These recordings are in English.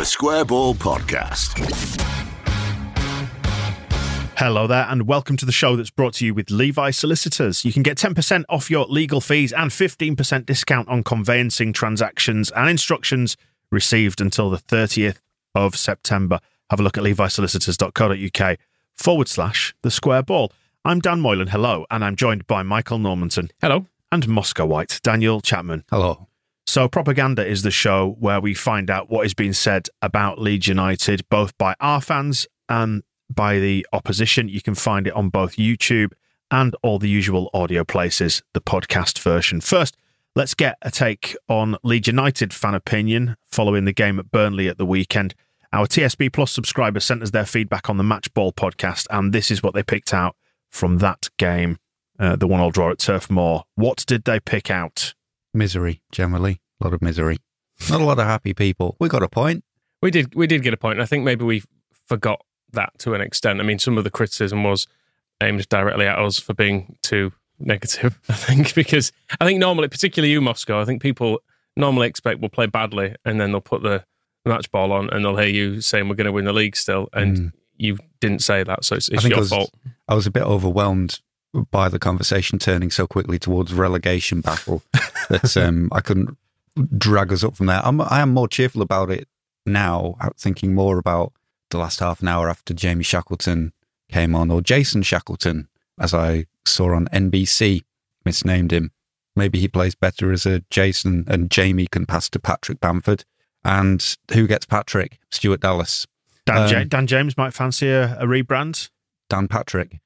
The Square Ball Podcast. Hello there, and welcome to the show that's brought to you with Levi Solicitors. You can get 10% off your legal fees and 15% discount on conveyancing transactions and instructions received until the 30th of September. Have a look at levisolicitors.co.uk forward slash the square ball. I'm Dan Moylan, hello, and I'm joined by Michael Normanton. Hello. And Moscow White, Daniel Chapman. Hello. So, Propaganda is the show where we find out what is being said about Leeds United, both by our fans and by the opposition. You can find it on both YouTube and all the usual audio places, the podcast version. First, let's get a take on Leeds United fan opinion following the game at Burnley at the weekend. Our TSB Plus subscribers sent us their feedback on the Match Ball podcast, and this is what they picked out from that game, uh, the one all draw at Turf Moor. What did they pick out? Misery, generally. A lot of misery. Not a lot of happy people. We got a point. We did we did get a point. I think maybe we forgot that to an extent. I mean, some of the criticism was aimed directly at us for being too negative. I think because I think normally, particularly you, Moscow, I think people normally expect we'll play badly and then they'll put the match ball on and they'll hear you saying we're going to win the league still, and Mm. you didn't say that, so it's, it's your I was, fault. I was a bit overwhelmed by the conversation turning so quickly towards relegation battle that um, I couldn't drag us up from there. I'm, I am more cheerful about it now, thinking more about the last half an hour after Jamie Shackleton came on, or Jason Shackleton, as I saw on NBC, misnamed him. Maybe he plays better as a Jason and Jamie can pass to Patrick Bamford. And who gets Patrick? Stuart Dallas. Dan, Ja- Um, Dan James might fancy a, a rebrand. Dan Patrick.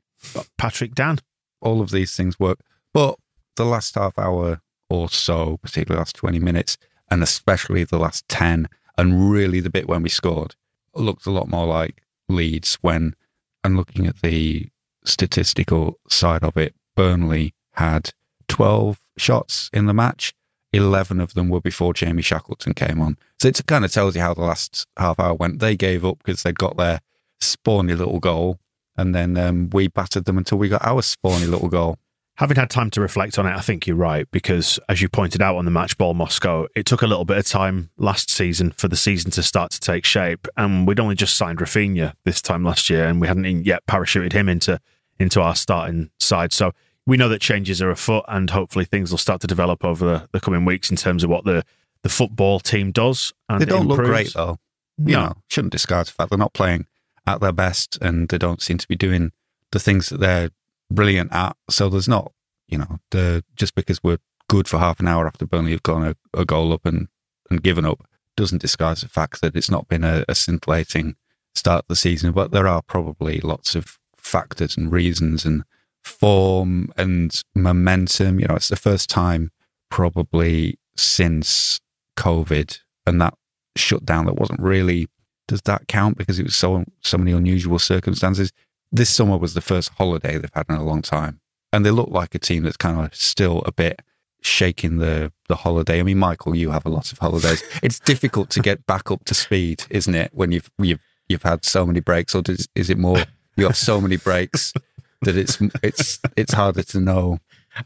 Patrick Dan. all of these things work. But the last half hour or so, particularly the last 20 minutes, and especially the last 10, and really the bit when we scored, looked a lot more like Leeds when, and looking at the statistical side of it, Burnley had 12 shots in the match. 11 of them were before Jamie Shackleton came on. So it kind of tells you how the last half hour went. They gave up because they got their spawny little goal. And then um, we battered them until we got our spawny little goal. Having had time to reflect on it, I think you're right because, as you pointed out on the match ball Moscow, it took a little bit of time last season for the season to start to take shape, and we'd only just signed Rafinha this time last year, and we hadn't yet parachuted him into into our starting side. So we know that changes are afoot, and hopefully things will start to develop over the, the coming weeks in terms of what the the football team does. And They don't look great, though. You No. know, shouldn't discard the fact they're not playing at their best and they don't seem to be doing the things that they're brilliant at. So there's not, you know, the just because we're good for half an hour after Burnley have gone a, a goal up and, and given up doesn't disguise the fact that it's not been a, a scintillating start of the season. But there are probably lots of factors and reasons and form and momentum. You know, it's the first time probably since COVID and that shutdown that wasn't really does that count because it was so so many unusual circumstances. This summer was the first holiday they've had in a long time, and they look like a team that's kind of still a bit shaking the the holiday. I mean, Michael, you have a lot of holidays. it's difficult to get back up to speed, isn't it? When you've you've you've had so many breaks, or does, is it more you have so many breaks that it's it's it's harder to know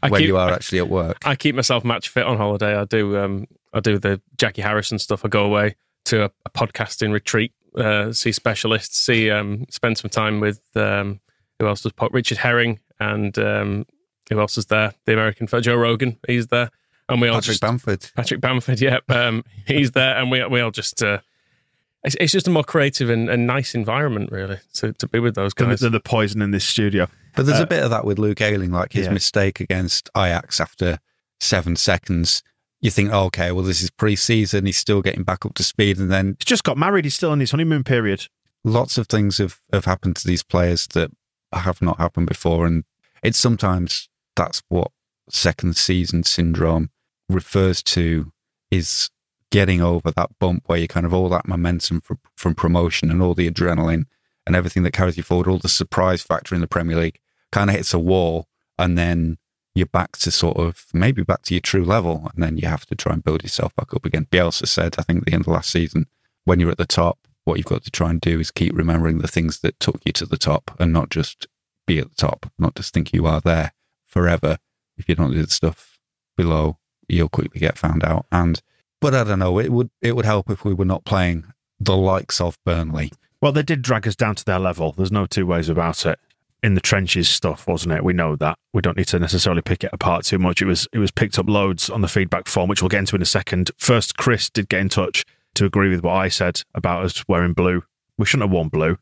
I when keep- you are actually at work? I keep myself match fit on holiday. I do um I do the Jackie Harrison stuff. I go away to a, a podcasting retreat, uh, see specialists, see um spend some time with um who else does pod Richard Herring and um who else is there? The American Joe Rogan, he's there. And we all Patrick just Bamford. Patrick Bamford, yeah, um, he's there, and we we all just uh, it's, it's just a more creative and, and nice environment, really, to, to be with those Than the, guys. than the poison in this studio. But there's Uh, a bit of that with Luke Ayling, like his yeah. mistake against Ajax after seven seconds. You think, oh, okay, well, this is pre-season. He's still getting back up to speed, and then He's just got married. He's still in his honeymoon period. lots of things have, have happened to these players that have not happened before. And it's sometimes that's what second season syndrome refers to is getting over that bump where you kind of all that momentum from, from promotion and all the adrenaline and everything that carries you forward, all the surprise factor in the Premier League kind of hits a wall. And then you're back to sort of maybe back to your true level. And then you have to try and build yourself back up again. Bielsa said, I think at the end of last season, when you're at the top, what you've got to try and do is keep remembering the things that took you to the top and not just be at the top, not just think you are there forever. If you don't do the stuff below, you'll quickly get found out. And but I don't know, it would it would help if we were not playing the likes of Burnley. Well, they did drag us down to their level. There's no two ways about it. In the trenches stuff, wasn't it? We know that. We don't need to necessarily pick it apart too much. It was it was picked up loads on the feedback form, which we'll get into in a second. First, Chris did get in touch to agree with what I said about us wearing blue. We shouldn't have worn blue.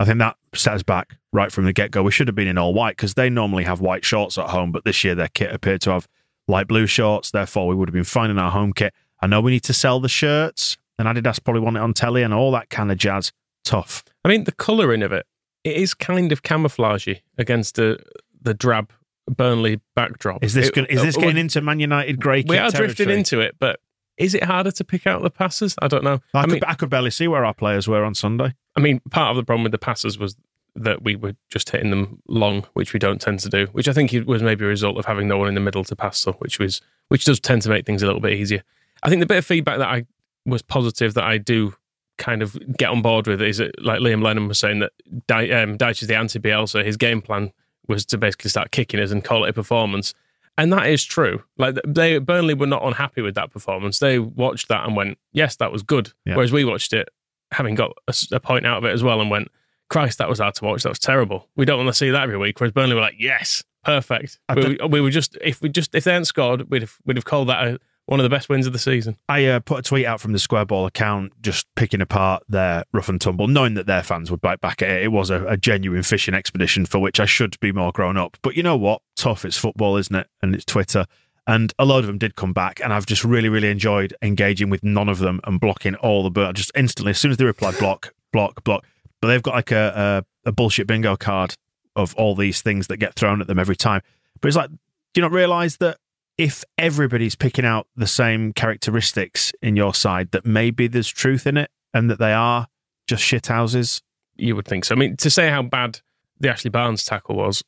I think that set us back right from the get go. We should have been in all white because they normally have white shorts at home, but this year their kit appeared to have light blue shorts. Therefore, we would have been fine in our home kit. I know we need to sell the shirts, and Adidas probably want it on telly and all that kind of jazz. Tough. I mean, the colouring of it, it is kind of camouflagey against the the drab Burnley backdrop. Is this It- gonna, is this uh, getting into Man United grey? We are drifting into it, but is it harder to pick out the passes? I don't know. I, I could, mean, I could barely see where our players were on Sunday. I mean, part of the problem with the passes was that we were just hitting them long, which we don't tend to do. Which I think was maybe a result of having no one in the middle to pass to, which was which does tend to make things a little bit easier. I think the bit of feedback that I was positive that I do kind of get on board with is that, like Liam Lennon was saying that Di- um, Dyche is the anti Bielsa. His game plan was to basically start kicking us and call it a performance. And that is true. Like they Burnley were not unhappy with that performance. They watched that and went, "Yes, that was good." Yeah. Whereas we watched it, having got a point out of it as well, and went, "Christ, that was hard to watch. That was terrible. We don't want to see that every week." Whereas Burnley were like, "Yes, perfect." We, we were just if we just if they hadn't scored, we'd have, we'd have called that a, one of the best wins of the season. I uh, put a tweet out from the Square Ball account just picking apart their rough and tumble, knowing that their fans would bite back at it. It was a, a genuine fishing expedition for which I should be more grown up. But you know what? Tough. It's football, isn't it? And it's Twitter. And a load of them did come back, and I've just really, really enjoyed engaging with none of them and blocking all the. But just instantly, as soon as they reply, block, block, block. But they've got like a, a, a bullshit bingo card of all these things that get thrown at them every time. But it's like, do you not realize that if everybody's picking out the same characteristics in your side, that maybe there's truth in it and that they are just shithouses? You would think so. I mean, to say how bad the Ashley Barnes tackle was,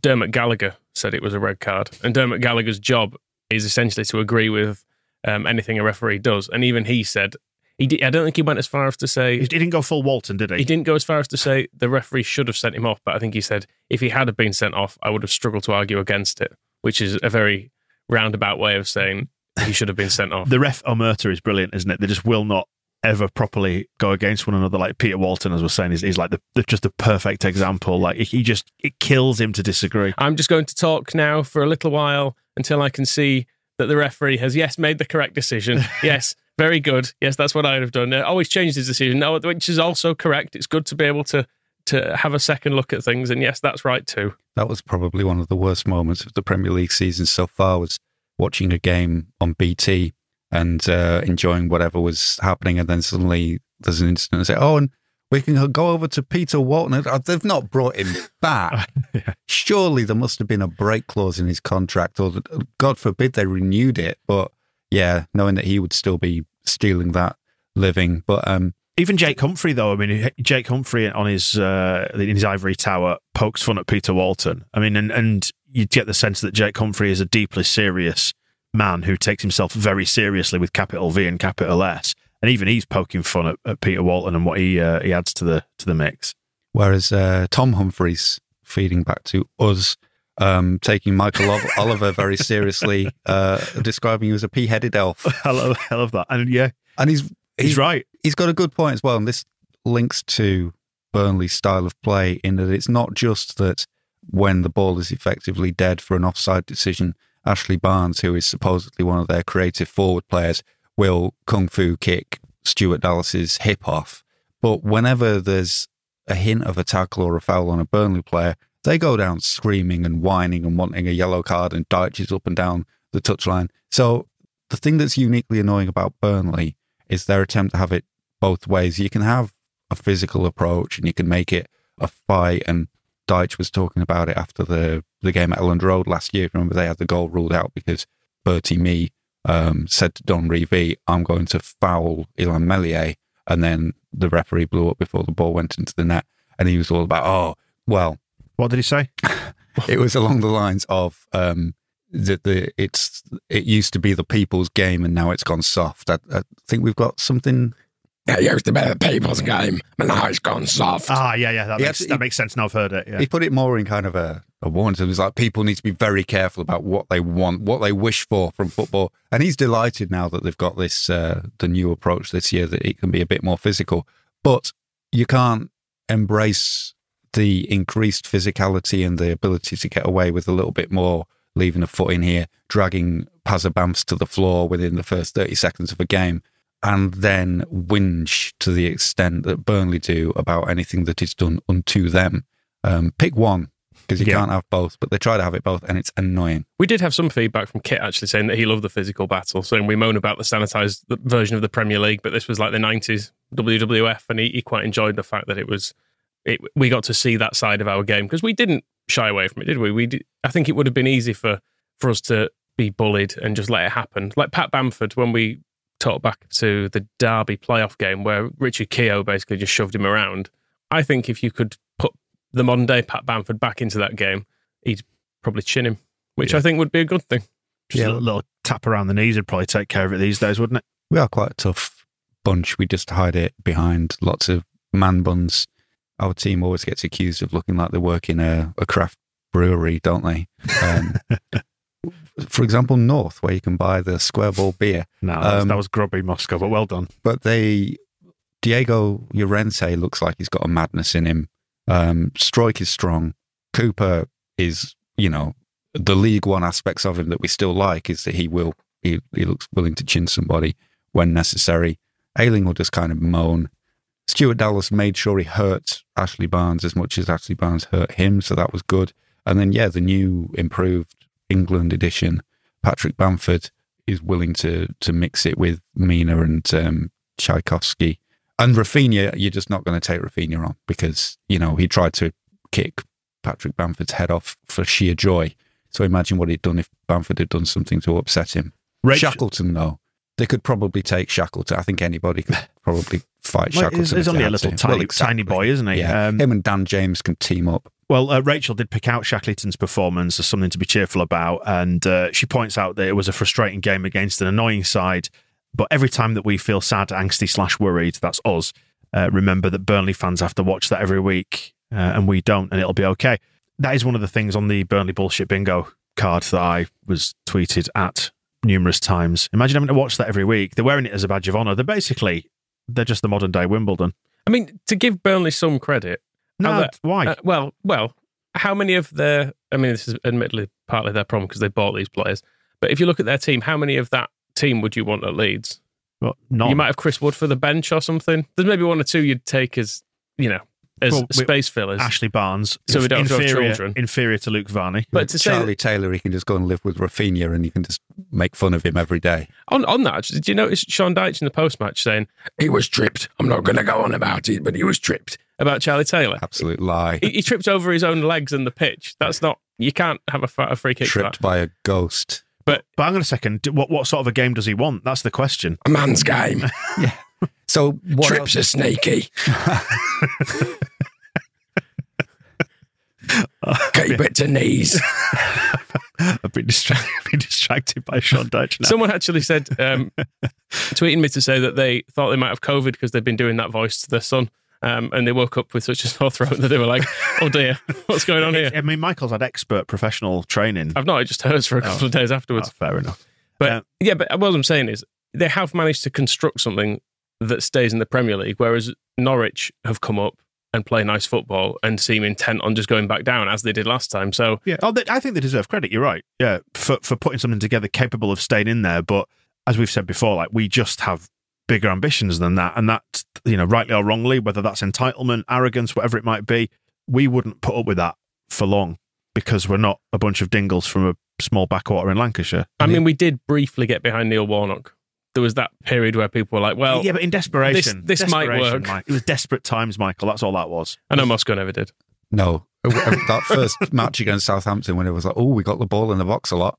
Dermot Gallagher said it was a red card, and Dermot Gallagher's job is essentially to agree with um, anything a referee does, and even he said he. Did, I don't think he went as far as to say He didn't go full Walton, did he? He didn't go as far as to say the referee should have sent him off, but I think he said if he had been sent off, I would have struggled to argue against it, which is a very roundabout way of saying he should have been sent off. The ref omerta is brilliant, isn't it? They just will not ever properly go against one another. Like Peter Walton, as we're saying, is, is like the, the just a perfect example. Like he just it kills him to disagree. I'm just going to talk now for a little while until I can see that the referee has yes made the correct decision. yes, very good. Yes, that's what I'd have done. Always changed his decision. No, which is also correct. It's good to be able to to have a second look at things, and yes, that's right too. That was probably one of the worst moments of the Premier League season so far. Was watching a game on BT and uh, enjoying whatever was happening, and then suddenly there's an incident and say, "Oh, and we can go over to Peter Walton." Uh, They've not brought him back. Yeah. Surely there must have been a break clause in his contract, or God forbid they renewed it. But yeah, knowing that he would still be stealing that living, but um, Even Jake Humphrey, though, I mean, Jake Humphrey on his uh, in his ivory tower pokes fun at Peter Walton. I mean, and and you get the sense that Jake Humphrey is a deeply serious man who takes himself very seriously with capital V and capital S, and even he's poking fun at, at Peter Walton and what he uh, he adds to the to the mix. Whereas uh, Tom Humphreys feeding back to us, um, taking Michael Oliver very seriously, uh, describing him as a pea-headed elf, I love, I love that, and yeah, and he's he's right. He's got a good point as well, and this links to Burnley's style of play in that it's not just that when the ball is effectively dead for an offside decision, Ashley Barnes, who is supposedly one of their creative forward players, will kung fu kick Stuart Dallas's hip off. But whenever there's a hint of a tackle or a foul on a Burnley player, they go down screaming and whining and wanting a yellow card and Dyche up and down the touchline. So the thing that's uniquely annoying about Burnley is their attempt to have it both ways. You can have a physical approach and you can make it a fight. And Dyche was talking about it after the, the game at Elland Road last year. Remember, they had the goal ruled out because Bertie Mee um, said to Don Revie, I'm going to foul Illan Meslier. And then the referee blew up before the ball went into the net. And he was all about, oh, well. What did he say? it was along the lines of um, that the it's it used to be the people's game and now it's gone soft. I, I think we've got something it used to be the people's game, but now it's gone soft. Ah, yeah, yeah, that, He makes, actually- that makes sense. Now I've heard it. Yeah. He put it more in kind of a, a warning. It was like people need to be very careful about what they want, what they wish for from football. And he's delighted now that they've got this uh, the new approach this year that it can be a bit more physical. But you can't embrace the increased physicality and the ability to get away with a little bit more, leaving a foot in here, dragging Pazabamps to the floor within the first 30 seconds of a game, and then whinge to the extent that Burnley do about anything that is done unto them. Um, pick one because you Yeah. can't have both, but they try to have it both, and it's annoying. We did have some feedback from Kit actually saying that he loved the physical battle. So we moan about the sanitized version of the Premier League, but this was like the 90s WWF, and he, he quite enjoyed the fact that it was. It, we got to see that side of our game because we didn't shy away from it, did we? We did, I think it would have been easy for for us to be bullied and just let it happen. Like Pat Bamford when we talked back to the Derby playoff game where Richard Keogh basically just shoved him around. I think if you could put the modern day Pat Bamford back into that game, he'd probably chin him, which Yeah. I think would be a good thing. Just Yeah. a little, little tap around the knees would probably take care of it these days, wouldn't it? We are quite a tough bunch. We just hide it behind lots of man buns. Our team always gets accused of looking like they work in a, a craft brewery, don't they? Um, for example, North, where you can buy the square ball beer. No, that, was, Um, that was grubby Moscow, but well done. But they, Diego Llorente looks like he's got a madness in him. Um, Struijk is strong. Cooper is, you know, the League One aspects of him that we still like is that he will, he, he looks willing to chin somebody when necessary. Ayling will just kind of moan. Stuart Dallas made sure he hurt Ashley Barnes as much as Ashley Barnes hurt him, so that was good. And then, yeah, the new improved England edition, Patrick Bamford, is willing to to mix it with Mina and um, Tarkowski. And Rafinha, you're just not going to take Rafinha on because, you know, he tried to kick Patrick Bamford's head off for sheer joy. So imagine what he'd done if Bamford had done something to upset him. Rach- Shackleton, though, they could probably take Shackleton. I think anybody could probably fight Well, Shackleton. he's, if he's only a little tiny, Well, exactly. tiny boy, isn't he? Yeah, Um, him and Dan James can team up. Well, uh, Rachel did pick out Shackleton's performance as something to be cheerful about, and uh, she points out that it was a frustrating game against an annoying side. But every time that we feel sad, angsty, slash worried, that's us. Uh, remember that Burnley fans have to watch that every week, uh, and we don't, and it'll be okay. That is one of the things on the Burnley bullshit bingo card that I was tweeted at numerous times. Imagine having to watch that every week. They're wearing it as a badge of honour. They're basically they're just the modern day Wimbledon. I mean, to give Burnley some credit, No, How why? Uh, well, well, how many of their? I mean, this is admittedly partly their problem because they bought these players. But if you look at their team, how many of that team would you want at Leeds? well, not You might have Chris Wood for the bench or something. There's maybe one or two you'd take as you know as Well, space fillers. Ashley Barnes. So we don't have have inferior, children. inferior to Luke Varney. but to say Charlie Taylor, he can just go and live with Rafinha and you can just make fun of him every day. on on that, did you notice Sean Dyche in the post match saying He was tripped. I'm not going to go on about it, but he was tripped. About Charlie Taylor? Absolute lie. He, he tripped over his own legs in the pitch. That's not. You can't have a, a free kick for Tripped that. by a ghost. But But hang on a second. What what sort of a game does he want? That's the question. A man's game. Yeah. So what Trips else- are sneaky. Keep it to knees. I've been distracted, been distracted by Sean Dyche now. Someone actually said, um, tweeting me to say that they thought they might have COVID because they've been doing that voice to their son. Um, and they woke up with such a sore throat that they were like, oh dear, what's going on here? I mean, Michael's had expert professional training. I've not, I just hers for a couple of days Oh, afterwards. fair enough. But Uh, yeah, but what I'm saying is they have managed to construct something that stays in the Premier League, whereas Norwich have come up and play nice football and seem intent on just going back down as they did last time. So Yeah, oh, they, I think they deserve credit. You're right. Yeah, for for putting something together capable of staying in there. But as we've said before, like we just have bigger ambitions than that. And that, you know, rightly or wrongly, whether that's entitlement, arrogance, whatever it might be, we wouldn't put up with that for long because we're not a bunch of dingles from a small backwater in Lancashire. I mean, we did briefly get behind Neil Warnock. There was that period where people were like, well, yeah, but in desperation, this- this might work. Mike. It was desperate times, Michael. That's all that was. I know Moscow never did. No, uh, uh, that first match against Southampton when it was like, oh, we got the ball in the box a lot.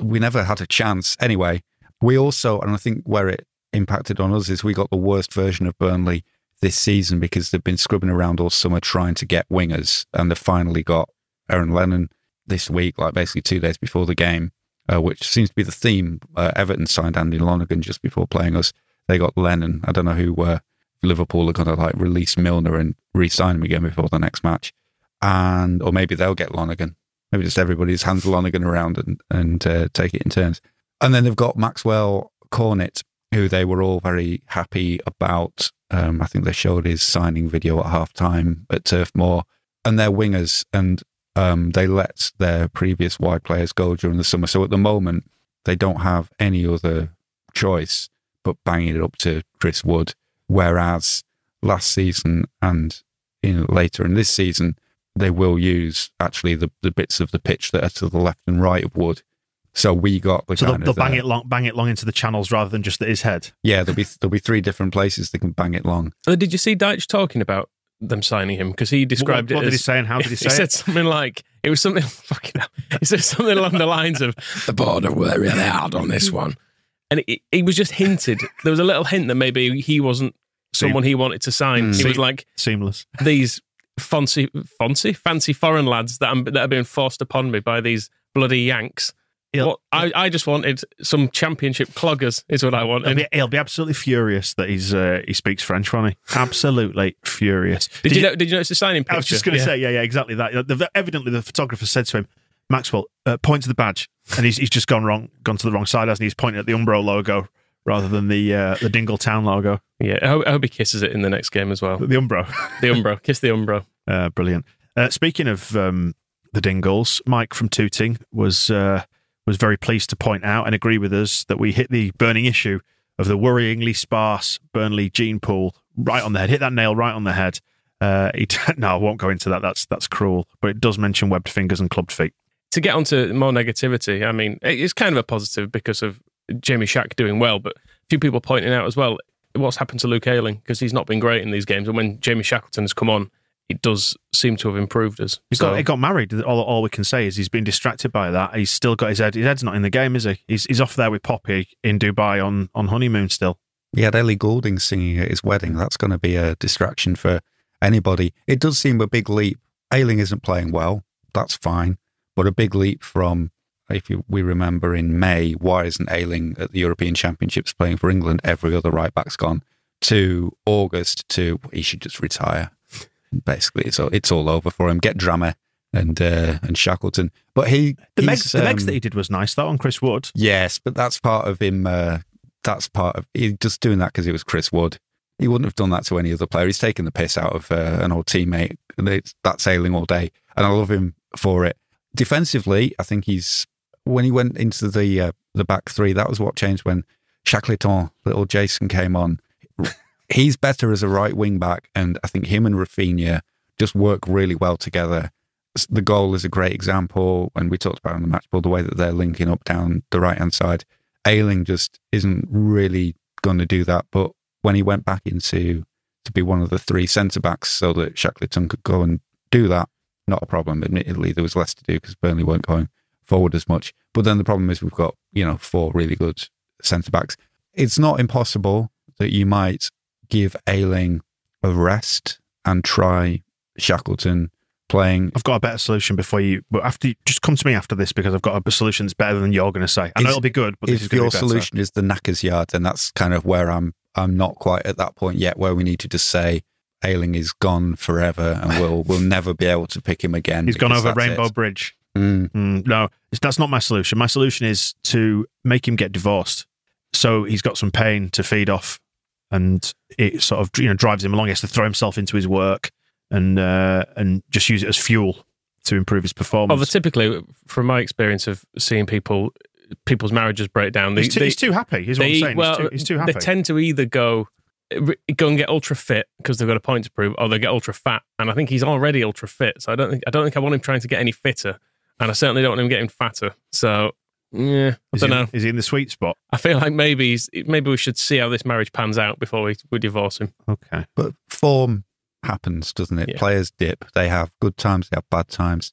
We never had a chance. Anyway, we also, and I think where it impacted on us is we got the worst version of Burnley this season because they've been scrubbing around all summer trying to get wingers, and they finally got Aaron Lennon this week, like basically two days before the game, uh, which seems to be the theme. Uh, Everton signed Andy Lonergan just before playing us. They got Lennon. I don't know who uh, Liverpool are going to like release Milner and re-sign him again before the next match and or maybe they'll get Lonergan. Maybe just everybody's hands Lonergan around and and uh, take it in turns. And then they've got Maxwell Cornet, who they were all very happy about. Um, I think they showed his signing video at half time at Turf Moor, and they're wingers, and um, they let their previous wide players go during the summer. So at the moment, they don't have any other choice but banging it up to Chris Wood. Whereas last season and later in this season, they will use actually the, the bits of the pitch that are to the left and right of Wood. So we got the So they'll, they'll bang it long, bang it long into the channels rather than just at his head. Yeah, there'll be there'll be three different places they can bang it long. Uh, Did you see Dyche talking about them signing him? Because he described what, what it did he say and how did he say said it? He said something like it was something fucking. He said something along the lines of, The border were really hard on this one. and it, it was just hinted. There was a little hint that maybe he wasn't someone he wanted to sign. Mm. He was like Seamless. these fancy, fancy, fancy foreign lads that I'm, that are being forced upon me by these bloody Yanks. He'll, I, I just wanted some championship cloggers is what I he'll, wanted. be, he'll be absolutely furious that he's uh, he speaks French, won't? Absolutely furious. Did, you, know, did you notice the signing picture? I was just going to Yeah. say, yeah, yeah, exactly that. The- Evidently, the photographer said to him, Maxwell, uh, point to the badge, and he's he's just gone wrong, gone to the wrong side, hasn't he? He's pointing at the Umbro logo rather than the uh, the Dingle Town logo. Yeah, I hope, I hope he kisses it in the next game as well. The Umbro, The Umbro, kiss the Umbro. uh, brilliant. Uh, speaking of um, the Dingles, Mike from Tooting was uh, was very pleased to point out and agree with us that we hit the burning issue of the worryingly sparse Burnley gene pool right on the head. Hit that nail right on the head. Uh, he, no, I won't go into that. That's that's cruel, but it does mention webbed fingers and clubbed feet. To get onto more negativity, I mean, it's kind of a positive because of Jamie Shack doing well, but a few people pointing out as well what's happened to Luke Ayling because he's not been great in these games. And when Jamie Shackleton has come on, it does seem to have improved us. He So- got, he got married. All, all we can say is he's been distracted by that. He's still got his head. His head's not in the game, is he? He's, he's off there with Poppy in Dubai on, on honeymoon still. He had Ellie Goulding singing at his wedding. That's going to be a distraction for anybody. It does seem a big leap. Ayling isn't playing well. That's fine. But a big leap from, if you, we remember in May, why isn't Ayling at the European Championships playing for England? Every other right back's gone. To August, to he should just retire. Basically, it's all, it's all over for him. Get Drameh and uh, and Shackleton. But he The he's, Megs, the Megs um, that he did was nice, though, on Chris Wood. Yes, but that's part of him. Uh, that's part of he just doing that because it was Chris Wood. He wouldn't have done that to any other player. He's taken the piss out of uh, an old teammate. and It's, that's sailing all day, and I love him for it. Defensively, I think he's when he went into the uh, the back three. That was what changed when Shackleton, little Jason, came on. He's better as a right wing back, and I think him and Rafinha just work really well together. The goal is a great example, and we talked about on the match ball the way that they're linking up down the right hand side. Ayling just isn't really going to do that. But when he went back into to be one of the three centre backs, so that Shackleton could go and do that, not a problem. Admittedly, there was less to do because Burnley weren't going forward as much. But then the problem is we've got you know four really good centre backs. It's not impossible that you might give Ayling a rest and try Shackleton playing I've got a better solution before you. But after, you- just come to me after this because I've got a solution that's better than you're going to say. I know it'll be good, but this is if your be solution is the knackers yard, then that's kind of where I'm. I'm not quite at that point yet, where we need to just say Ayling is gone forever, and we'll we'll never be able to pick him again. He's gone over Rainbow it. Bridge. Mm. Mm, no, that's not my solution. My solution is to make him get divorced, so he's got some pain to feed off, and it sort of you know drives him along. He has to throw himself into his work and uh, and just use it as fuel to improve his performance. Although typically, from my experience of seeing people people's marriages break down. They, He's too, they- he's too happy. Is what they- I'm saying. well, he's, too, he's too happy. They tend to either go go and get ultra fit because they've got a point to prove, or they get ultra fat. And I think he's already ultra fit, so I don't think I don't think I want him trying to get any fitter, and I certainly don't want him getting fatter. So yeah, I is, don't he, know. is he in the sweet spot? I feel like maybe he's, maybe we should see how this marriage pans out before we, we divorce him. Okay. But form happens, doesn't it? Yeah. Players dip. They have good times, they have bad times.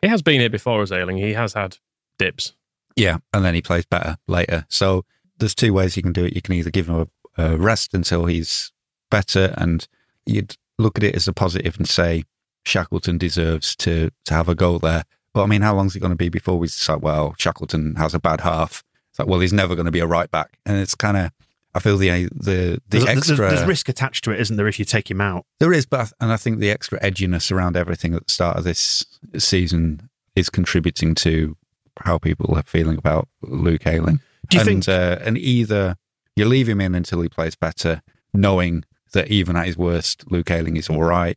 He has been here before as Ayling. He has had dips. Yeah, and then he plays better later. So there's two ways you can do it. You can either give him a, a rest until he's better, and you'd look at it as a positive and say Shackleton deserves to to have a go there. But I mean, how long is it going to be before we decide? Well, Shackleton has a bad half. It's like, well, he's never going to be a right back, and it's kind of. I feel the the the There's, extra there's, there's risk attached to it, isn't there, if you take him out? There is, but I- and I think the extra edginess around everything at the start of this season is contributing to how people are feeling about Luke Ayling. Do you and, think- Uh, and either you leave him in until he plays better, knowing that even at his worst, Luke Ayling is all right,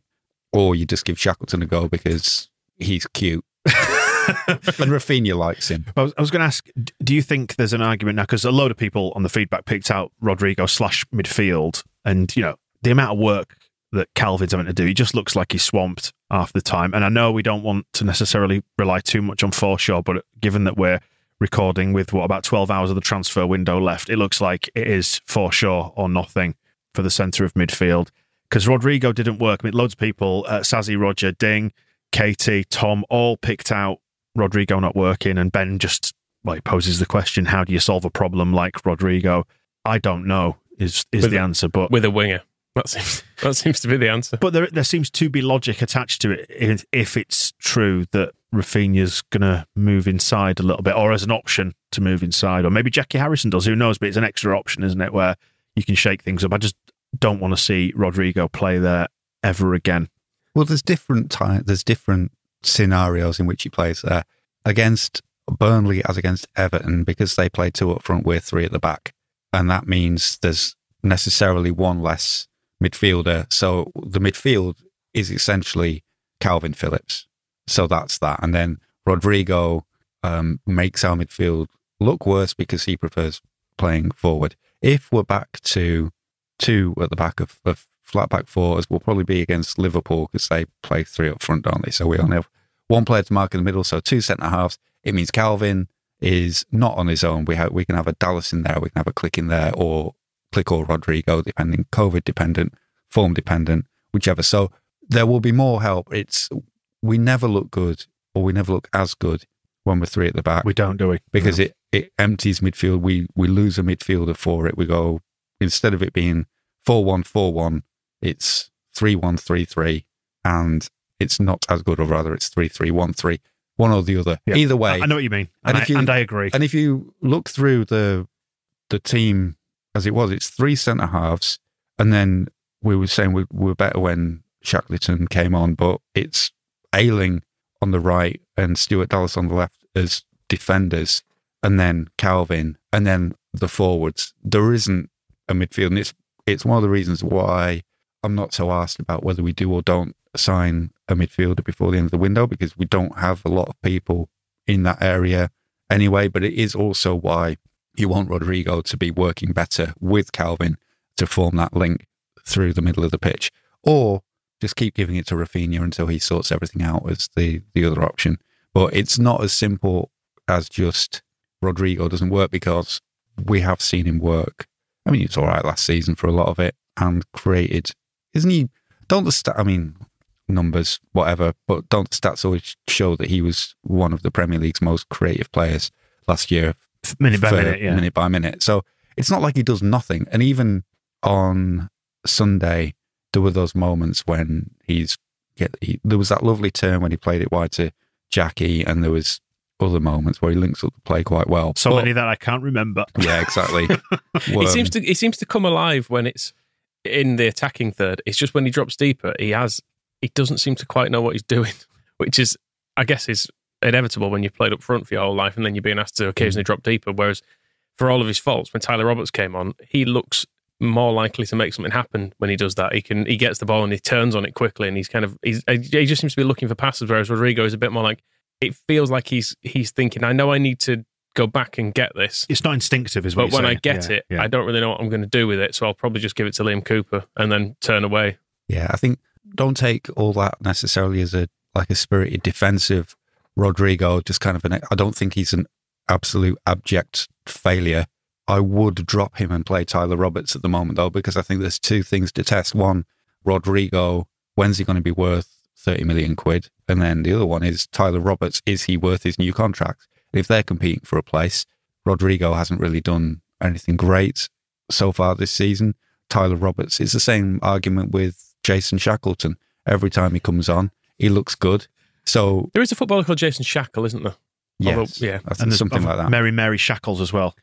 or you just give Shackleton a go because he's cute. and Rafinha likes him. I was, I was going to ask, do you think there's an argument now? Because a load of people on the feedback picked out Rodrigo slash midfield, and you know the amount of work that Kalvin's having to do, he just looks like he's swamped half the time. And I know we don't want to necessarily rely too much on Forshaw, but given that we're recording with what about 12 hours of the transfer window left, it looks like it is Forshaw or nothing for the centre of midfield. Because Rodrigo didn't work. I mean, loads of people, uh, Sazzy, Roger, Ding, Katie, Tom, all picked out Rodrigo not working, and Ben just like poses the question: How do you solve a problem like Rodrigo? I don't know. Is is With the answer? But with a winger. That seems that seems to be the answer. but there there seems to be logic attached to it if, if it's true that Rafinha's going to move inside a little bit, or as an option to move inside, or maybe Jackie Harrison does. Who knows? But it's an extra option, isn't it? Where you can shake things up. I just don't want to see Rodrigo play there ever again. Well, there's different time. There's different scenarios in which he plays against Burnley as against Everton because they play two up front, we're three at the back, and that means there's necessarily one less midfielder. So the midfield is essentially Kalvin Phillips. So that's that, and then Rodrigo um, makes our midfield look worse because he prefers playing forward. If we're back to two at the back of, of flat back fours, will probably be against Liverpool because they play three up front, don't they? So we only have one player to mark in the middle, so two centre halves. It means Kalvin is not on his own. We have we can have a Dallas in there, we can have a Klich in there, or Klich or Rodrigo, depending COVID dependent, form dependent, whichever. So there will be more help. It's we never look good, or we never look as good when we're three at the back We don't, do we? because it, it empties midfield. We we lose a midfielder for it. We go instead of it being four one four one, it's three one three three, and it's not as good, or rather, it's 3313, one or the other. Yeah. Either way, I, know what you mean, and, And I, if you- and I agree. and if you look through the the team as it was, it's three centre halves, and then we were saying we, we were better when Shackleton came on, but it's Ayling on the right and Stuart Dallas on the left as defenders, and then Kalvin, and then the forwards. There isn't a midfield, and it's it's one of the reasons why I'm not so asked about whether we do or don't sign a midfielder before the end of the window because we don't have a lot of people in that area anyway. But it is also why you want Rodrigo to be working better with Kalvin to form that link through the middle of the pitch, or just keep giving it to Rafinha until he sorts everything out as the the other option. But it's not as simple as just Rodrigo doesn't work because we have seen him work. I mean, was all right last season for a lot of it and created, isn't he? Don't the stat? I mean, numbers, whatever, but don't the stats always show that he was one of the Premier League's most creative players last year, minute by minute, yeah. minute by minute. So it's not like he does nothing. And even on Sunday, there were those moments when he's get. He, there was that lovely turn when he played it wide to Jackie, and there was other moments where he links up the play quite well. So But- many that I can't remember. yeah, exactly. He seems um, to he seems to come alive when it's in the attacking third. It's just when he drops deeper, he has he doesn't seem to quite know what he's doing, which is I guess is inevitable when you've played up front for your whole life and then you're being asked to occasionally mm. drop deeper. Whereas for all of his faults, when Tyler Roberts came on, he looks more likely to make something happen when he does that. He can he gets the ball and he turns on it quickly and he's kind of he's, he just seems to be looking for passes. Whereas Rodrigo is a bit more like it feels like he's he's thinking. I know I need to go back and get this. It's not instinctive, is what But you're when I get Yeah, it, yeah. I don't really know what I'm going to do with it. So I'll probably just give it to Liam Cooper and then turn away. Yeah, I think don't take all that necessarily as a like a spirited defensive Rodrigo. Just kind of an. I don't think he's an absolute abject failure. I would drop him and play Tyler Roberts at the moment though, because I think there's two things to test. One, Rodrigo, when's he going to be worth thirty million quid? And then the other one is Tyler Roberts. Is he worth his new contract? If they're competing for a place, Rodrigo hasn't really done anything great so far this season. Tyler Roberts. It's the same argument with Jason Shackleton. Every time he comes on, he looks good. So There is a footballer called Jason Shackle, isn't there? yes, Although- yeah. I think and something like that. Mary Mary Shackles as well.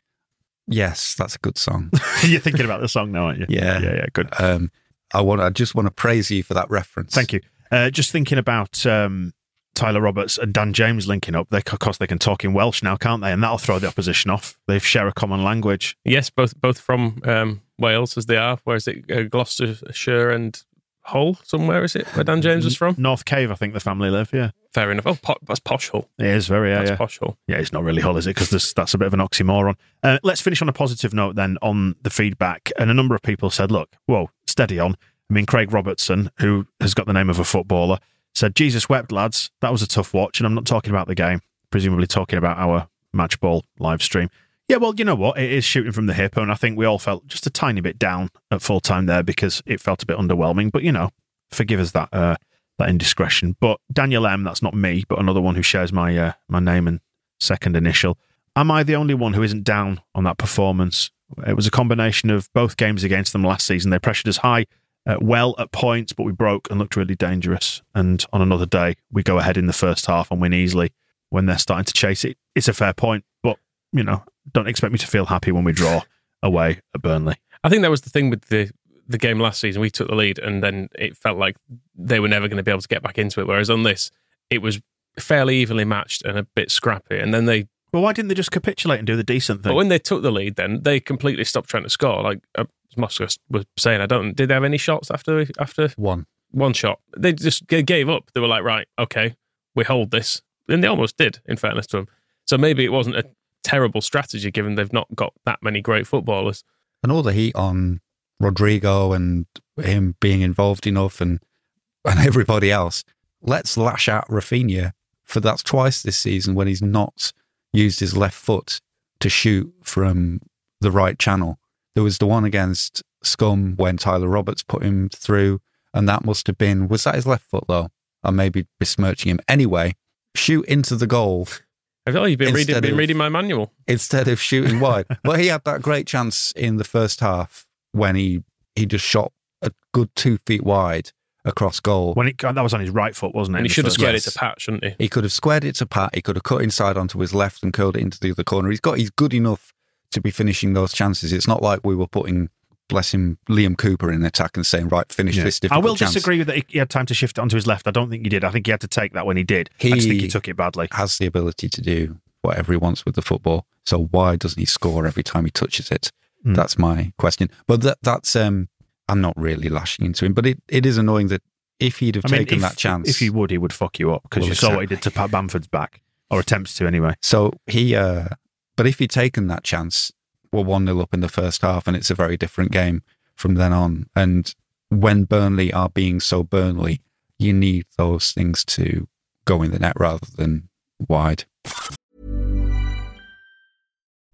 yes, that's a good song. You're thinking about the song now, aren't you? Yeah. yeah, yeah. Good. Um, I want. I just want to praise you for that reference. Thank you. Uh, just thinking about um, Tyler Roberts and Dan James linking up. They, of course, they can talk in Welsh now, can't they? And that'll throw the opposition off. They share a common language. Yes, both both from um, Wales as they are. Where is it? Uh, Gloucestershire and Hull, somewhere is it? Where Dan James was from? North Cave, I think the family live. Yeah, Fair enough. Oh, po- that's posh Hull. it is very. Yeah, That's yeah. posh Hull. Yeah, it's not really Hull, is it? Because that's a bit of an oxymoron. Uh, let's finish on a positive note then on the feedback. And a number of people said, look, whoa, steady on. I mean, Craig Robertson, who has got the name of a footballer, said, Jesus wept, lads. That was a tough watch. And I'm not talking about the game, presumably talking about our match ball live stream. Yeah, well, you know what? It is shooting from the hip. And I think we all felt just a tiny bit down at full time there because it felt a bit underwhelming. But, you know, forgive us that. Uh, that indiscretion. But Daniel M, that's not me, but another one who shares my uh, my name and second initial. Am I the only one who isn't down on that performance? It was a combination of both games against them last season. They pressured us high, uh, well at points, but we broke and looked really dangerous. And on another day, we go ahead in the first half and win easily when they're starting to chase it. It's a fair point, but you know, don't expect me to feel happy when we draw away at Burnley. I think that was the thing with the the game last season. We took the lead, and then it felt like they were never going to be able to get back into it. Whereas on this, it was fairly evenly matched and a bit scrappy. And then they, Well, why didn't they just capitulate and do the decent thing? but when they took the lead, then they completely stopped trying to score. Like uh, Moscow was saying, I don't. Did they have any shots after after One. one shot? They just g- gave up. They were like, right, okay, we hold this, and they almost did. In fairness to them, so maybe it wasn't a terrible strategy given they've not got that many great footballers. and all the heat on Rodrigo and him being involved enough and and everybody else. Let's lash out Rafinha for that's twice this season when he's not used his left foot to shoot from the right channel. There was the one against Scum when Tyler Roberts put him through, and that must have been was that his left foot though? I may be besmirching him. Anyway, shoot into the goal I feel like you've been reading, Instead been reading my manual. instead of shooting wide. well, he had that great chance in the first half when he he just shot a good two feet wide across goal. when it, that was on his right foot, wasn't it? And he should have squared Yes. it to Pat, shouldn't he? He could have squared it to Pat. He could have cut inside onto his left and curled it into the other corner. He's got he's good enough to be finishing those chances. It's not like we were putting bless him Liam Cooper in the attack and saying right finish Yeah. this I will chance. disagree with that. He- He had time to shift it onto his left. I don't think he did. I think he had to take that when he did. I just think he He- took it badly. Has the ability to do whatever he wants with the football. So why doesn't he score every time he touches it? Mm. That's my question. But that, that's um, I'm not really lashing into him, but it, it is annoying that if he'd have I mean, taken if, that chance, if he would, he would fuck you up because Well, you saw what he did to Pat Bamford's back, or attempts to anyway. So he, uh, but if he'd taken that chance, we're 1 0 up in the first half and it's a very different game from then on. And when Burnley are being so Burnley, you need those things to go in the net rather than wide.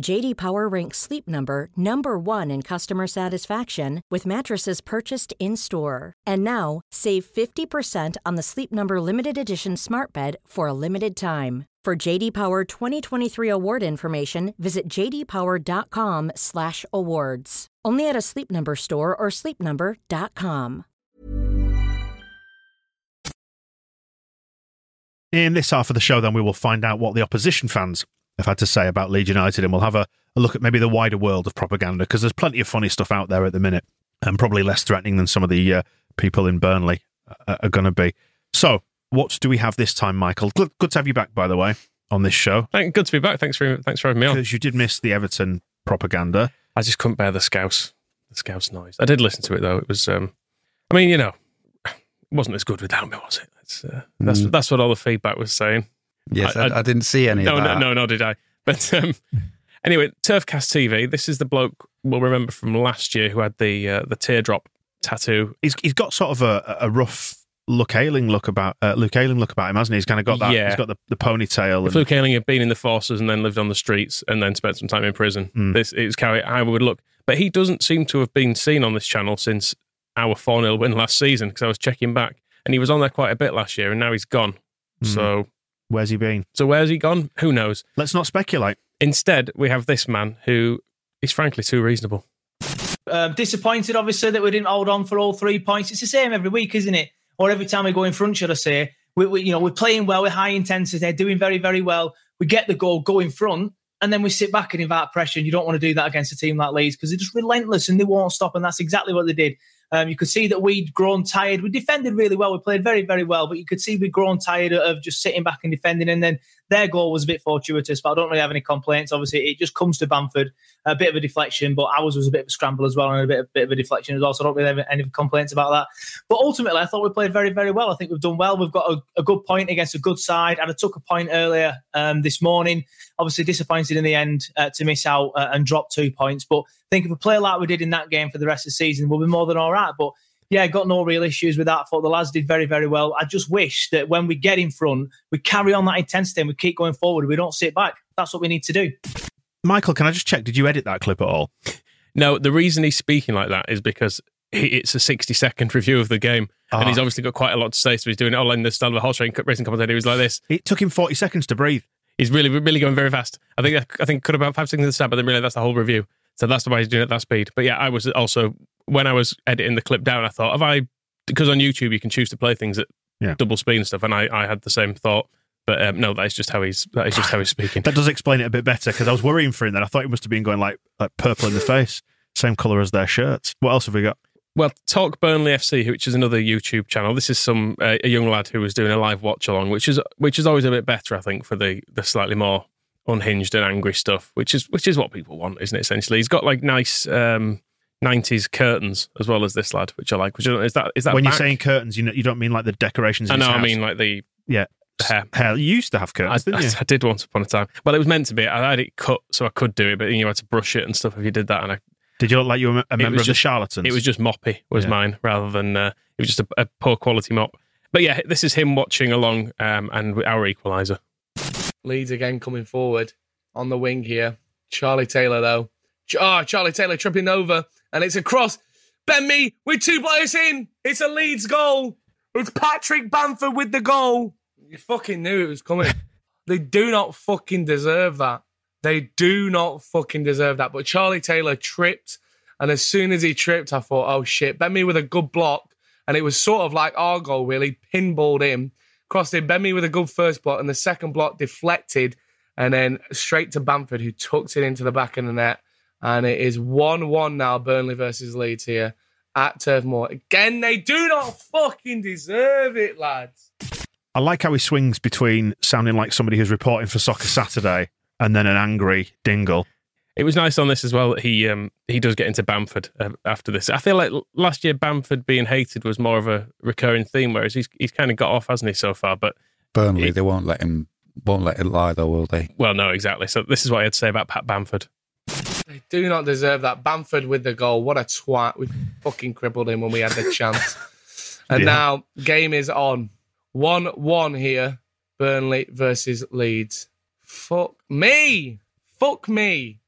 JD Power ranks Sleep Number number 1 in customer satisfaction with mattresses purchased in-store. And now, save 50% on the Sleep Number limited edition Smart Bed for a limited time. For JD Power 2023 award information, visit jdpower.com/awards. Only at a Sleep Number store or sleepnumber.com. In this half of the show, then we will find out what the opposition fans have had to say about Leeds United, and we'll have a, a look at maybe the wider world of propaganda because there's plenty of funny stuff out there at the minute, and probably less threatening than some of the uh, people in Burnley uh, are going to be. So, what do we have this time, Michael? Good, good to have you back, by the way, on this show. Thank, good to be back. Thanks for thanks for having me on. Because you did miss the Everton propaganda. I just couldn't bear the scouse the scouse noise. I did listen to it though. It was, um, I mean, you know, it wasn't as good without me, was it? That's uh, that's Mm. that's what all the feedback was saying. Yes, I, I didn't see any no, of no, that. no, no, did I? But um, anyway, Turfcast TV. This is the bloke we'll remember from last year who had the uh, the teardrop tattoo. He's he's got sort of a, a rough Luke Ayling look about uh, Luke Ayling look about him, hasn't he? He's kind of got that. Yeah. He's got the, the ponytail. If And, Luke Ayling had been in the forces and then lived on the streets and then spent some time in prison, Mm. this is how it, would look. But he doesn't seem to have been seen on this channel since our 4 0 win last season because I was checking back and he was on there quite a bit last year and now he's gone. Mm. So, where's he been? so where's he gone? Who knows? Let's not speculate. Instead, we have this man who is frankly too reasonable. Um, disappointed, obviously, that we didn't hold on for all three points. It's the same every week, isn't it? Or every time we go in front, should I say? We, we, you know, we're playing well, we're high intensity, They're doing very, very well. We get the goal, go in front, and then we sit back and invite pressure. And you don't want to do that against a team like Leeds because they're just relentless and they won't stop. And that's exactly what they did. Um, you could see that we'd grown tired. We defended really well. We played very, very well, but you could see we'd grown tired of just sitting back and defending. And then their goal was a bit fortuitous, but I don't really have any complaints. Obviously, it just comes to Bamford, a bit of a deflection, but ours was a bit of a scramble as well and a bit, a bit of a deflection as well. So I don't really have any complaints about that. But ultimately, I thought we played very, very well. I think we've done well. We've got a, a good point against a good side. And I took a point earlier um, this morning. Obviously, disappointed in the end uh, to miss out uh, and drop two points. But I think if we play like we did in that game for the rest of the season, we'll be more than all right. But yeah, got no real issues with that. I thought the lads did very, very well. I just wish that when we get in front, we carry on that intensity and we keep going forward. We don't sit back. That's what we need to do. Michael, can I just check? Did you edit that clip at all? No, the reason he's speaking like that is because he, it's a 60 second review of the game. And he's Ah. obviously got quite a lot to say. So he's doing it all in the style of a horse racing racing commentator. He was like this. It took him 40 seconds to breathe. He's really, really going very fast. I think I think could about five seconds at the start, but then really that's the whole review. So that's why he's doing it at that speed. But yeah, I was also when I was editing the clip down, I thought, have I because on YouTube you can choose to play things at Yeah. double speed and stuff, and I, I had the same thought. But um, no, that is just how he's that is just how he's speaking. That does explain it a bit better because I was worrying for him then. I thought he must have been going like like purple in the face, same colour as their shirts. What else have we got? Well, Talk Burnley FC, which is another YouTube channel. This is some uh, a young lad who was doing a live watch along, which is which is always a bit better, I think, for the the slightly more unhinged and angry stuff, which is which is what people want, isn't it? Essentially, he's got like nice um, '90s curtains as well as this lad, which I like. Which is is that is that when you're saying curtains, you know, you don't mean like the decorations. In I know, I mean like the yeah, hair. hair. You used to have I, curtains, didn't you? I did once upon a time. Well, it was meant to be. I had it cut so I could do it, but you had to brush it and stuff if you did that. And I, Did you look like you were a member was of the just- charlatans? It was just moppy was Yeah. mine rather than uh, it was just a, a poor quality mop. But yeah, this is him watching along um, and our equaliser. Leeds again coming forward on the wing here. Charlie Taylor though. Ch- Oh, Charlie Taylor tripping over, and it's a cross. Ben Mee with two players in. It's a Leeds goal. It's Patrick Bamford with the goal. You fucking knew it was coming. they do not fucking deserve that. They do not fucking deserve that. But Charlie Taylor tripped, and as soon as he tripped, I thought, oh shit. Ben Mee with a good block, and it was sort of like our goal, really. Pinballed him, crossed in. Ben Mee with a good first block, and the second block deflected, and then straight to Bamford, who tucked it into the back of the net. And it is 1 1 now, Burnley versus Leeds here at Turf Moor. Again, they do not fucking deserve it, lads. I like how he swings between sounding like somebody who's reporting for Soccer Saturday and then an angry Dingle. It was nice on this as well that he um, he does get into Bamford uh, after this. I feel like last year Bamford being hated was more of a recurring theme, whereas he's he's kind of got off, hasn't he, so far? But Burnley, He- they won't let him won't let it lie though, will they? well, no, exactly. So this is what I had to say about Pat Bamford. They do not deserve that. Bamford with the goal. What a twat. We fucking crippled him when we had the chance. And Yeah. now game is on. 1 1 here. Burnley versus Leeds. Fuck me. Fuck me.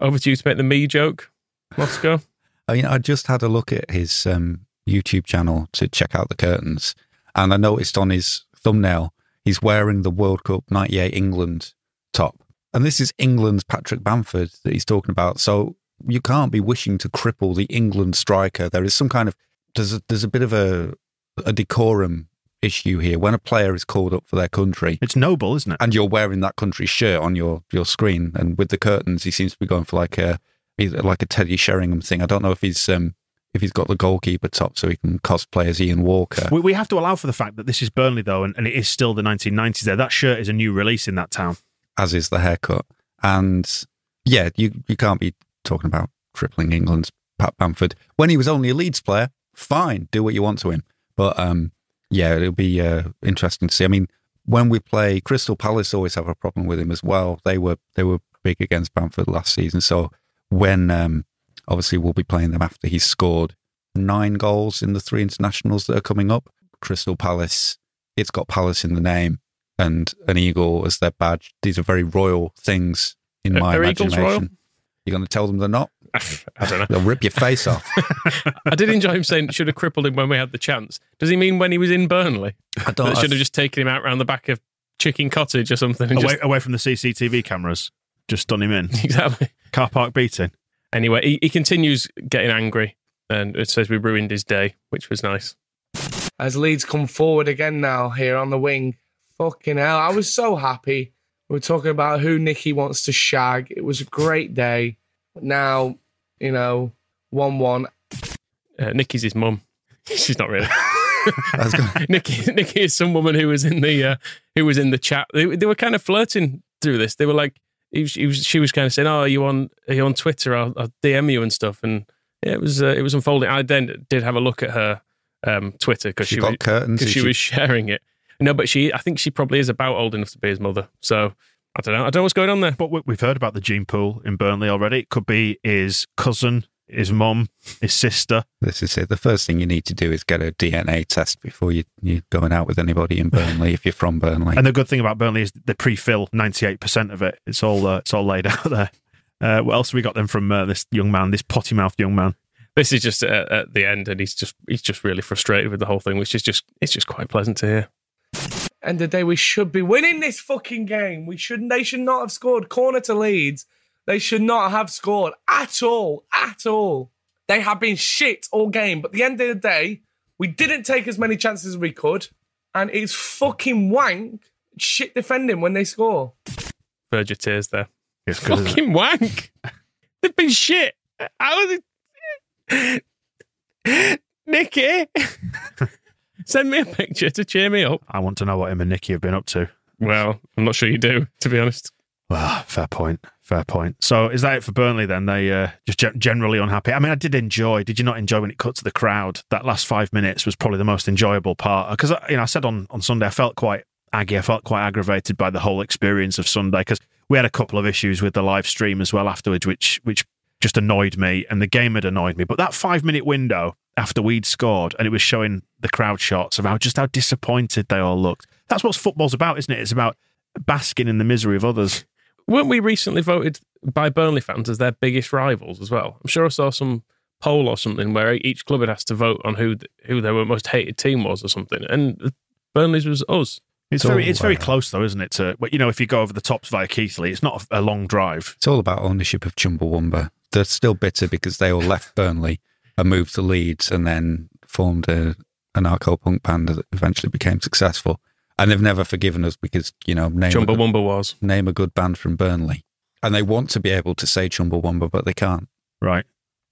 Over to you to make the me joke, Moscow. I mean, I just had a look at his um, YouTube channel to check out the curtains, and I noticed on his thumbnail he's wearing the World Cup '98 England top, and this is England's Patrick Bamford that he's talking about. So you can't be wishing to cripple the England striker. There is some kind of there's a, there's a bit of a a decorum issue here when a player is called up for their country It's noble, isn't it? and you're wearing that country's shirt on your your screen and with the curtains he seems to be going for like a like a Teddy Sheringham thing I don't know if he's um if he's got the goalkeeper top so he can cosplay as Ian Walker We, we have to allow for the fact that this is Burnley, though, and, and it is still the 1990s there. That shirt is a new release in that town. As is the haircut. And yeah you you can't be talking about crippling England's Pat Bamford. When he was only a Leeds player fine do what you want to him. But um yeah it'll be uh, interesting to see. I mean when we play Crystal Palace always have a problem with him as well. They were they were big against Bamford last season. So when um obviously we'll be playing them after he's scored nine goals in the three internationals that are coming up Crystal Palace it's got Palace in the name and an eagle as their badge. These are very royal things in Are- my are eagles imagination. royal? You're going to tell them they're not? I don't know. They'll rip your face off. I did enjoy him saying should have crippled him when we had the chance. Does he mean when he was in Burnley? I don't. That should have just taken him out round the back of Chicken Cottage or something. Away, just, away from the CCTV cameras, just done him in. exactly. Car park beating. Anyway, he, he continues getting angry, and it says we ruined his day, which was nice. As Leeds come forward again now here on the wing. Fucking hell. I was so happy. We were talking about who Nikki wants to shag. It was a great day. Now, you know, 1 1. Uh, Nikki's his mum. She's not really. I was gonna- Nikki, Nikki is some woman who was in the uh, who was in the chat. They, they were kind of flirting through this. They were like, he was, he was, she was kind of saying, "Oh, are you on are you on Twitter? I'll, I'll DM you and stuff." And yeah, it was uh, it was unfolding. I then did have a look at her um, Twitter because She she, got was, curtains, 'cause she she? was sharing it. No, but she I think she probably is about old enough to be his mother. So I don't know. I don't know what's going on there. But we- we've heard about the gene pool in Burnley already. It could be his cousin, his mum, his sister. this is it. The first thing you need to do is get a DNA test before you, you're going out with anybody in Burnley if you're from Burnley. And the good thing about Burnley is they pre-fill 98% of it. It's all uh, it's all laid out there. Uh, what else have we got then from uh, this young man, this potty-mouthed young man? This is just at, at the end, and he's just he's just really frustrated with the whole thing, which is just it's just quite pleasant to hear. End of the day, we should be winning this fucking game. We shouldn't. they should not have scored. Corner to Leeds. They should not have scored at all. At all. They have been shit all game. But at the end of the day, we didn't take as many chances as we could. And it's fucking wank shit defending when they score. Verge of tears there. It's good, isn't? Fucking wank. They've been shit. How is it? Nicky, send me a picture to cheer me up. I want to know what him and Nicky have been up to. Well, I'm not sure you do, to be honest. Well, fair point. Fair point. So is that it for Burnley then? They uh, just ge- generally unhappy. I mean, I did enjoy. Did you not enjoy when it cut to the crowd? That last five minutes was probably the most enjoyable part because you know I said on on Sunday I felt quite aggy. I felt quite aggravated by the whole experience of Sunday because we had a couple of issues with the live stream as well afterwards, which which just annoyed me, and the game had annoyed me. But that five minute window after we'd scored, and it was showing the crowd shots of how just how disappointed they all looked. That's what football's about, isn't it? It's about basking in the misery of others. Weren't we recently voted by Burnley fans as their biggest rivals as well? I'm sure I saw some poll or something where each club had asked to vote on who who their most hated team was or something, and Burnley's was us. It's So, very, it's very close though, isn't it? To but you know, if you go over the tops via Keighley, it's not a, a long drive. It's all about ownership of Chumbawamba. They're still bitter because they all left Burnley and moved to Leeds and then formed a, an anarcho punk band that eventually became successful. And they've never forgiven us because, you know, name a, good, Chumbawamba was. name a good band from Burnley. And they want to be able to say Chumbawamba, but they can't. Right.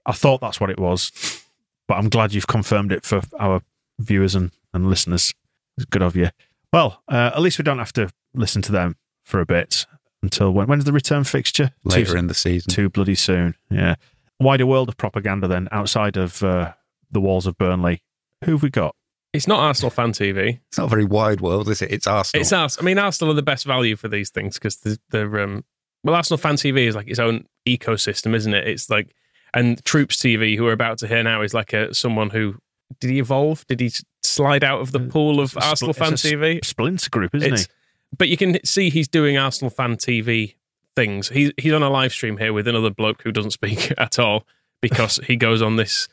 I thought that's what it was, but I'm glad you've confirmed it for our viewers and, and listeners. It's good of you. Well, uh, at least we don't have to listen to them for a bit. until when? When's the return fixture? Later in the season. Too bloody soon. Yeah. Wider world of propaganda then, outside of uh, the walls of Burnley. Who have we got? It's not Arsenal fan TV. It's not a very wide world, is it? It's Arsenal. It's Arsenal. I mean, Arsenal are the best value for these things because they're, they're um, well, Arsenal fan TV is like its own ecosystem, isn't it? It's like, and Troops TV, who we're about to hear now, is like a someone who did he evolve? Did he slide out of the pool of Uh, It's Arsenal spl- fan it's a TV? Splinter group, isn't It's- But you can see he's doing Arsenal fan TV things. He's he's on a live stream here with another bloke who doesn't speak at all because he goes on this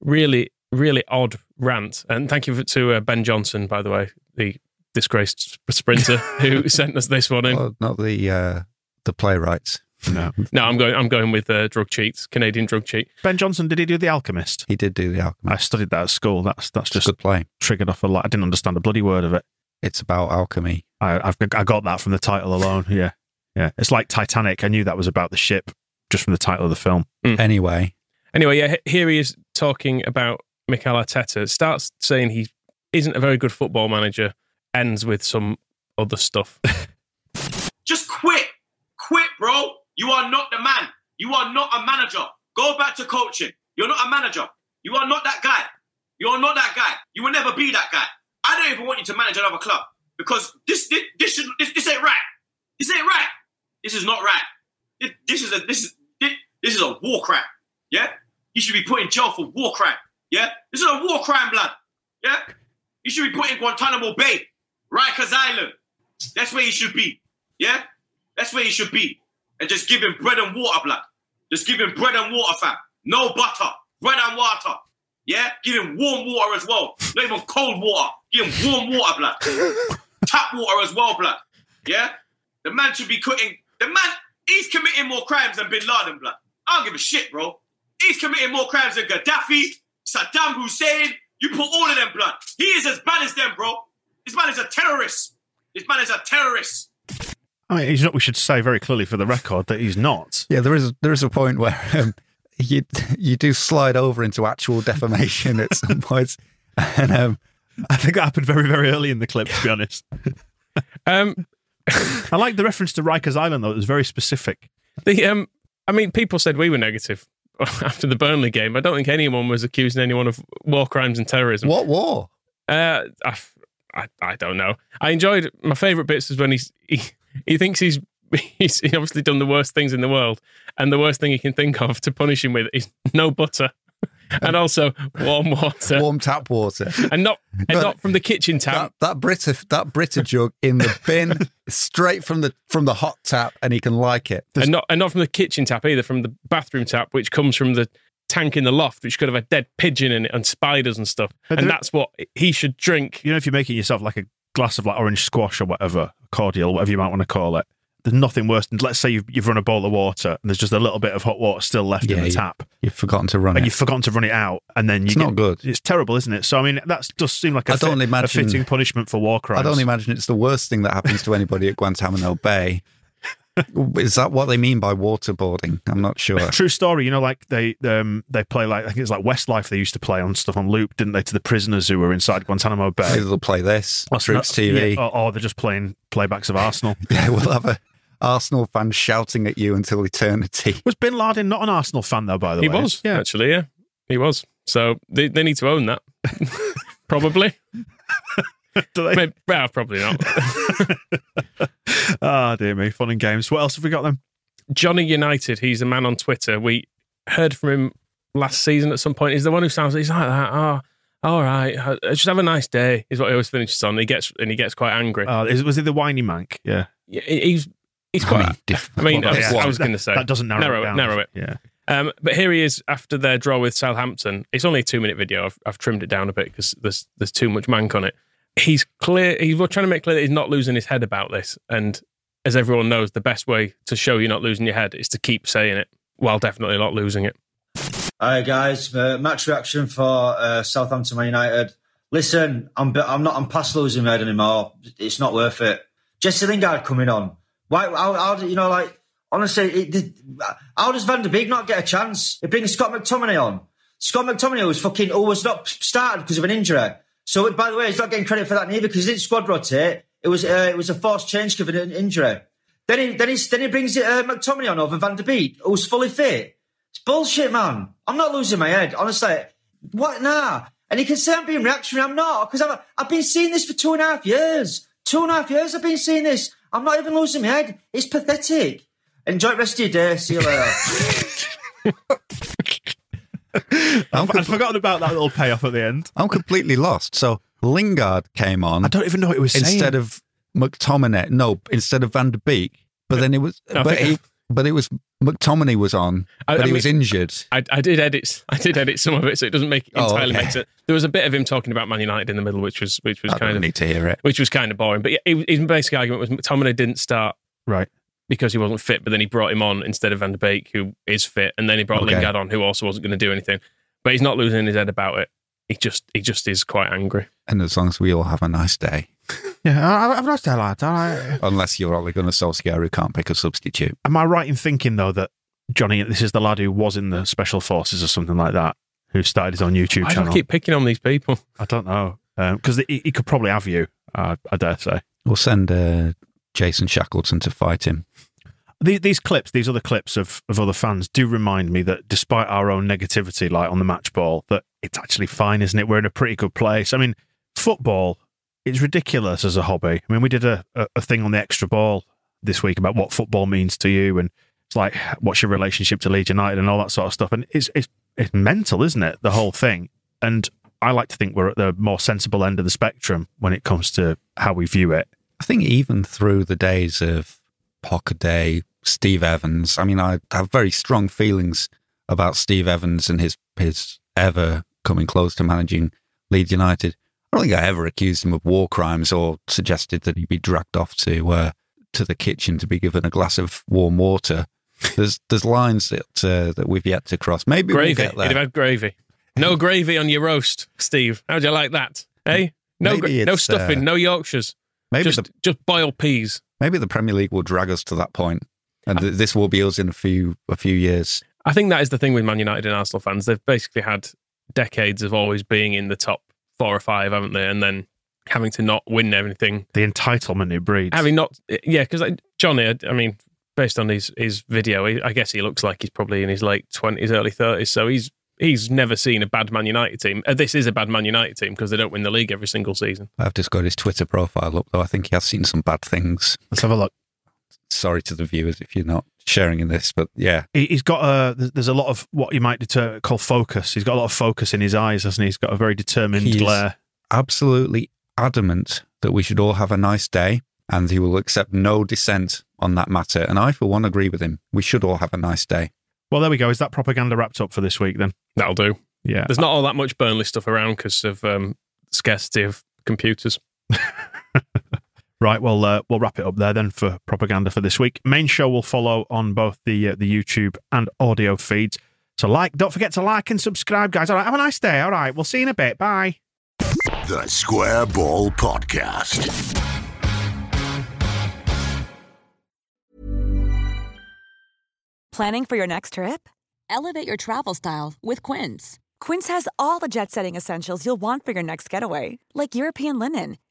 really really odd rant. And thank you for, to uh, Ben Johnson, by the way, the disgraced sprinter who sent us this one in. Well, not the uh, the playwrights. No. No, I'm going. I'm going with uh, drug cheats, Canadian drug cheat. Ben Johnson, did he do The Alchemist? He did do the Alchemist. I studied that at school. That's that's It's just good play. triggered off a lot. I didn't understand a bloody word of it. It's about alchemy. I, I've I got that from the title alone. Yeah, yeah. It's like Titanic. I knew that was about the ship just from the title of the film. Mm. Anyway, Anyway, yeah, here he is talking about Mikel Arteta. Starts saying he isn't a very good football manager. Ends with some other stuff. Just quit. Quit, bro. You are not the man. You are not a manager. Go back to coaching. You're not a manager. You are not that guy. You are not that guy. You will never be that guy. I don't even want you to manage another club because this this this, should, this, this ain't right. This ain't right. This is not right. This, is a this is this, this is a war crime. Yeah, you should be put in jail for war crime. Yeah, this is a war crime, blood. Yeah, you should be put in Guantanamo Bay, Rikers Island. That's where you should be. Yeah, that's where you should be. And just give him bread and water, blood. Just give him bread and water, fam. No butter, bread and water. Yeah, give him warm water as well. Not even cold water. Give him warm water, blood. Tap water as well, blood. Yeah, the man should be cutting. The man, he's committing more crimes than Bin Laden, blood. I don't give a shit, bro. He's committing more crimes than Gaddafi, Saddam Hussein. You put all of them, blood. He is as bad as them, bro. This man is a terrorist. This man is a terrorist. I mean, he's not. We should say very clearly for the record that he's not. yeah, there is there is a point where um, you you do slide over into actual defamation at some points, and um, I think that happened very, very early in the clip. To be honest, Um, I like the reference to Rikers Island though. It was very specific. the um, I mean, people said we were negative after the Burnley game. I don't think anyone was accusing anyone of war crimes and terrorism. what war? Uh, I, I, I don't know. I enjoyed my favourite bits is when he's he, he thinks he's he's obviously done the worst things in the world, and the worst thing he can think of to punish him with is no butter, and also warm water, Warm tap water. and not and No, not from the kitchen tap. That, that Brita that Brita jug in the bin, straight from the from the hot tap, and he can like it. and not and not from the kitchen tap either, from the bathroom tap, which comes from the tank in the loft, which could have a dead pigeon in it and spiders and stuff. But and that's what he should drink. You know, if you're making yourself like a glass of like orange squash or whatever, cordial, whatever you might want to call it. There's nothing worse than let's say you've, you've run a bowl of water and there's just a little bit of hot water still left in Yeah, the you- tap, You've forgotten to run and it. you've forgotten to run it out, and then you It's get, not good. It's terrible, isn't it? So I mean, that does seem like a, I don't fit- imagine- a fitting punishment for war crimes. I don't imagine it's the worst thing that happens to anybody at Guantanamo Bay. Is that what they mean by waterboarding? I'm not sure. True story. You know, like they um they play like I think it's like Westlife. They used to play on stuff on loop, didn't they? To the prisoners who were inside Guantanamo Bay. Maybe they'll play this. That's Troops TV. yeah, or, or they're just playing playbacks of Arsenal. Yeah, we'll have a Arsenal fan shouting at you until eternity. Was Bin Laden not an Arsenal fan though? By the He way, he was Yeah. actually, yeah, he was. So they they need to own that, probably. Do they? Maybe, well, probably not. Ah, dear me, fun and games. What else have we got then? Johnny United, he's a man on Twitter. We heard from him last season at some point. He's the one who sounds he's like that. Oh, all right. uh, Just have a nice day, is what he always finishes on. He gets and he gets quite angry. Uh, is, was it the whiny mank? Yeah. Yeah, he's he's I quite. mean, diff- I mean, well, I was, that's I was going to say that doesn't narrow, narrow it it, down. narrow it. Yeah. Um, but here he is after their draw with Southampton. It's only a two minute video. I've, I've trimmed it down a bit because there's there's too much mank on it. He's clear. He's trying to make clear that he's not losing his head about this. And as everyone knows, the best way to show you're not losing your head is to keep saying it while definitely not losing it. Hi guys, uh, match reaction for uh, Southampton Man United. Listen, I'm I'm not I'm past losing my head anymore. It's not worth it. Jesse Lingard coming on. Why? How, how you know? Like honestly, it, did, how does Van der Beek not get a chance? It brings Scott McTominay on. Scott McTominay was fucking was not started because of an injury. So by the way, he's not getting credit for that neither because he didn't squad rotate. It was uh, it was a forced change given an injury. Then he then he then he brings uh, McTominay on over Van der Beek, who's fully fit. It's bullshit, man. I'm not losing my head, honestly. What nah? And he can say I'm being reactionary. I'm not because I've I've been seeing this for two and a half years. Two and a half years I've been seeing this. I'm not even losing my head. It's pathetic. Enjoy the rest of your day. See you later. I've, I'd forgotten about that little payoff at the end. I'm completely lost. So Lingard came on. I don't even know what it was saying. instead of McTominay. No, instead of Van der Beek. But then it was, I but, he, but it was McTominay was on, I- but I he was injured. I, I did edit. I did edit some of it, so it doesn't make Oh, entirely okay. make sense. There was a bit of him talking about Man United in the middle, which was which was I kind don't of need to hear it. which was kind of boring. But yeah, his basic argument was McTominay didn't start Right. Because he wasn't fit, but then he brought him on instead of Van der Beek, who is fit, and then he brought Okay. Lingard on, who also wasn't going to do anything. But he's not losing his head about it. He just he just is quite angry. And as long as we all have a nice day, Yeah, I, I've lost that lad. I, unless you're Ole Gunnar Solskjaer who can't pick a substitute. am I right in thinking though that Johnny, this is the lad who was in the special forces or something like that, who started his own YouTube I channel? don't keep picking on these people. I don't know because he, he could probably have you. Uh, I dare say. We'll send uh, Jason Shackleton to fight him. The- These clips, these other clips of, of other fans, do remind me that despite our own negativity, like on the match ball, that it's actually fine, isn't it? We're in a pretty good place. I mean, football is ridiculous as a hobby. I mean, we did a, a, a thing on the extra ball this week about what football means to you, and it's like, what's your relationship to Leeds United and all that sort of stuff. And it's it's it's mental, isn't it? The whole thing. And I like to think we're at the more sensible end of the spectrum when it comes to how we view it. I think even through the days of Pockaday, Steve Evans, I mean, I have very strong feelings about Steve Evans and his his ever coming close to managing Leeds United. I don't think I ever accused him of war crimes or suggested that he be dragged off to uh, to the kitchen to be given a glass of warm water. There's there's lines that uh, that we've yet to cross. Maybe Gravy. we'll get You'd have had gravy. No gravy on your roast, Steve. How'd you like that? Eh? No, gra- no stuffing, uh, no Yorkshires. Maybe just the- just boiled peas. Maybe the Premier League will drag us to that point, and th- this will be us in a few a few years. I think that is the thing with Man United and Arsenal fans. They've basically had decades of always being in the top four or five, haven't they? And then having to not win everything. The entitlement it breeds. Having not, yeah, because like, Johnny, I, I mean, based on his his video, he, I guess he looks like he's probably in his late twenties, early thirties. So he's he's never seen a bad Man United team. Uh, this is a bad Man United team because they don't win the league every single season. I've just got his Twitter profile up, though. I think he has seen some bad things. Let's have a look. Sorry to the viewers if you're not sharing in this, but yeah, He- He's got a. there's- There's a lot of what you might deter, call focus. He's got a lot of focus in his eyes, hasn't he? He's got a very determined He is glare. absolutely adamant that we should all have a nice day, and he will accept no dissent on that matter. And I, for one, agree with him. We should all have a nice day. Well, there we go. Is that propaganda wrapped up for this week then? That'll do. Yeah. There's not all that much Burnley stuff around because of um, scarcity of computers. Right. Well, uh, we'll wrap it up there then for propaganda for this week. Main show will follow on both the uh, the YouTube and audio feeds. So, like, don't forget to like and subscribe, guys. All right. Have a nice day. All right. We'll see you in a bit. Bye. The Square Ball Podcast. Planning for your next trip? Elevate your travel style with Quince. Quince has all the jet setting essentials you'll want for your next getaway, like European linen,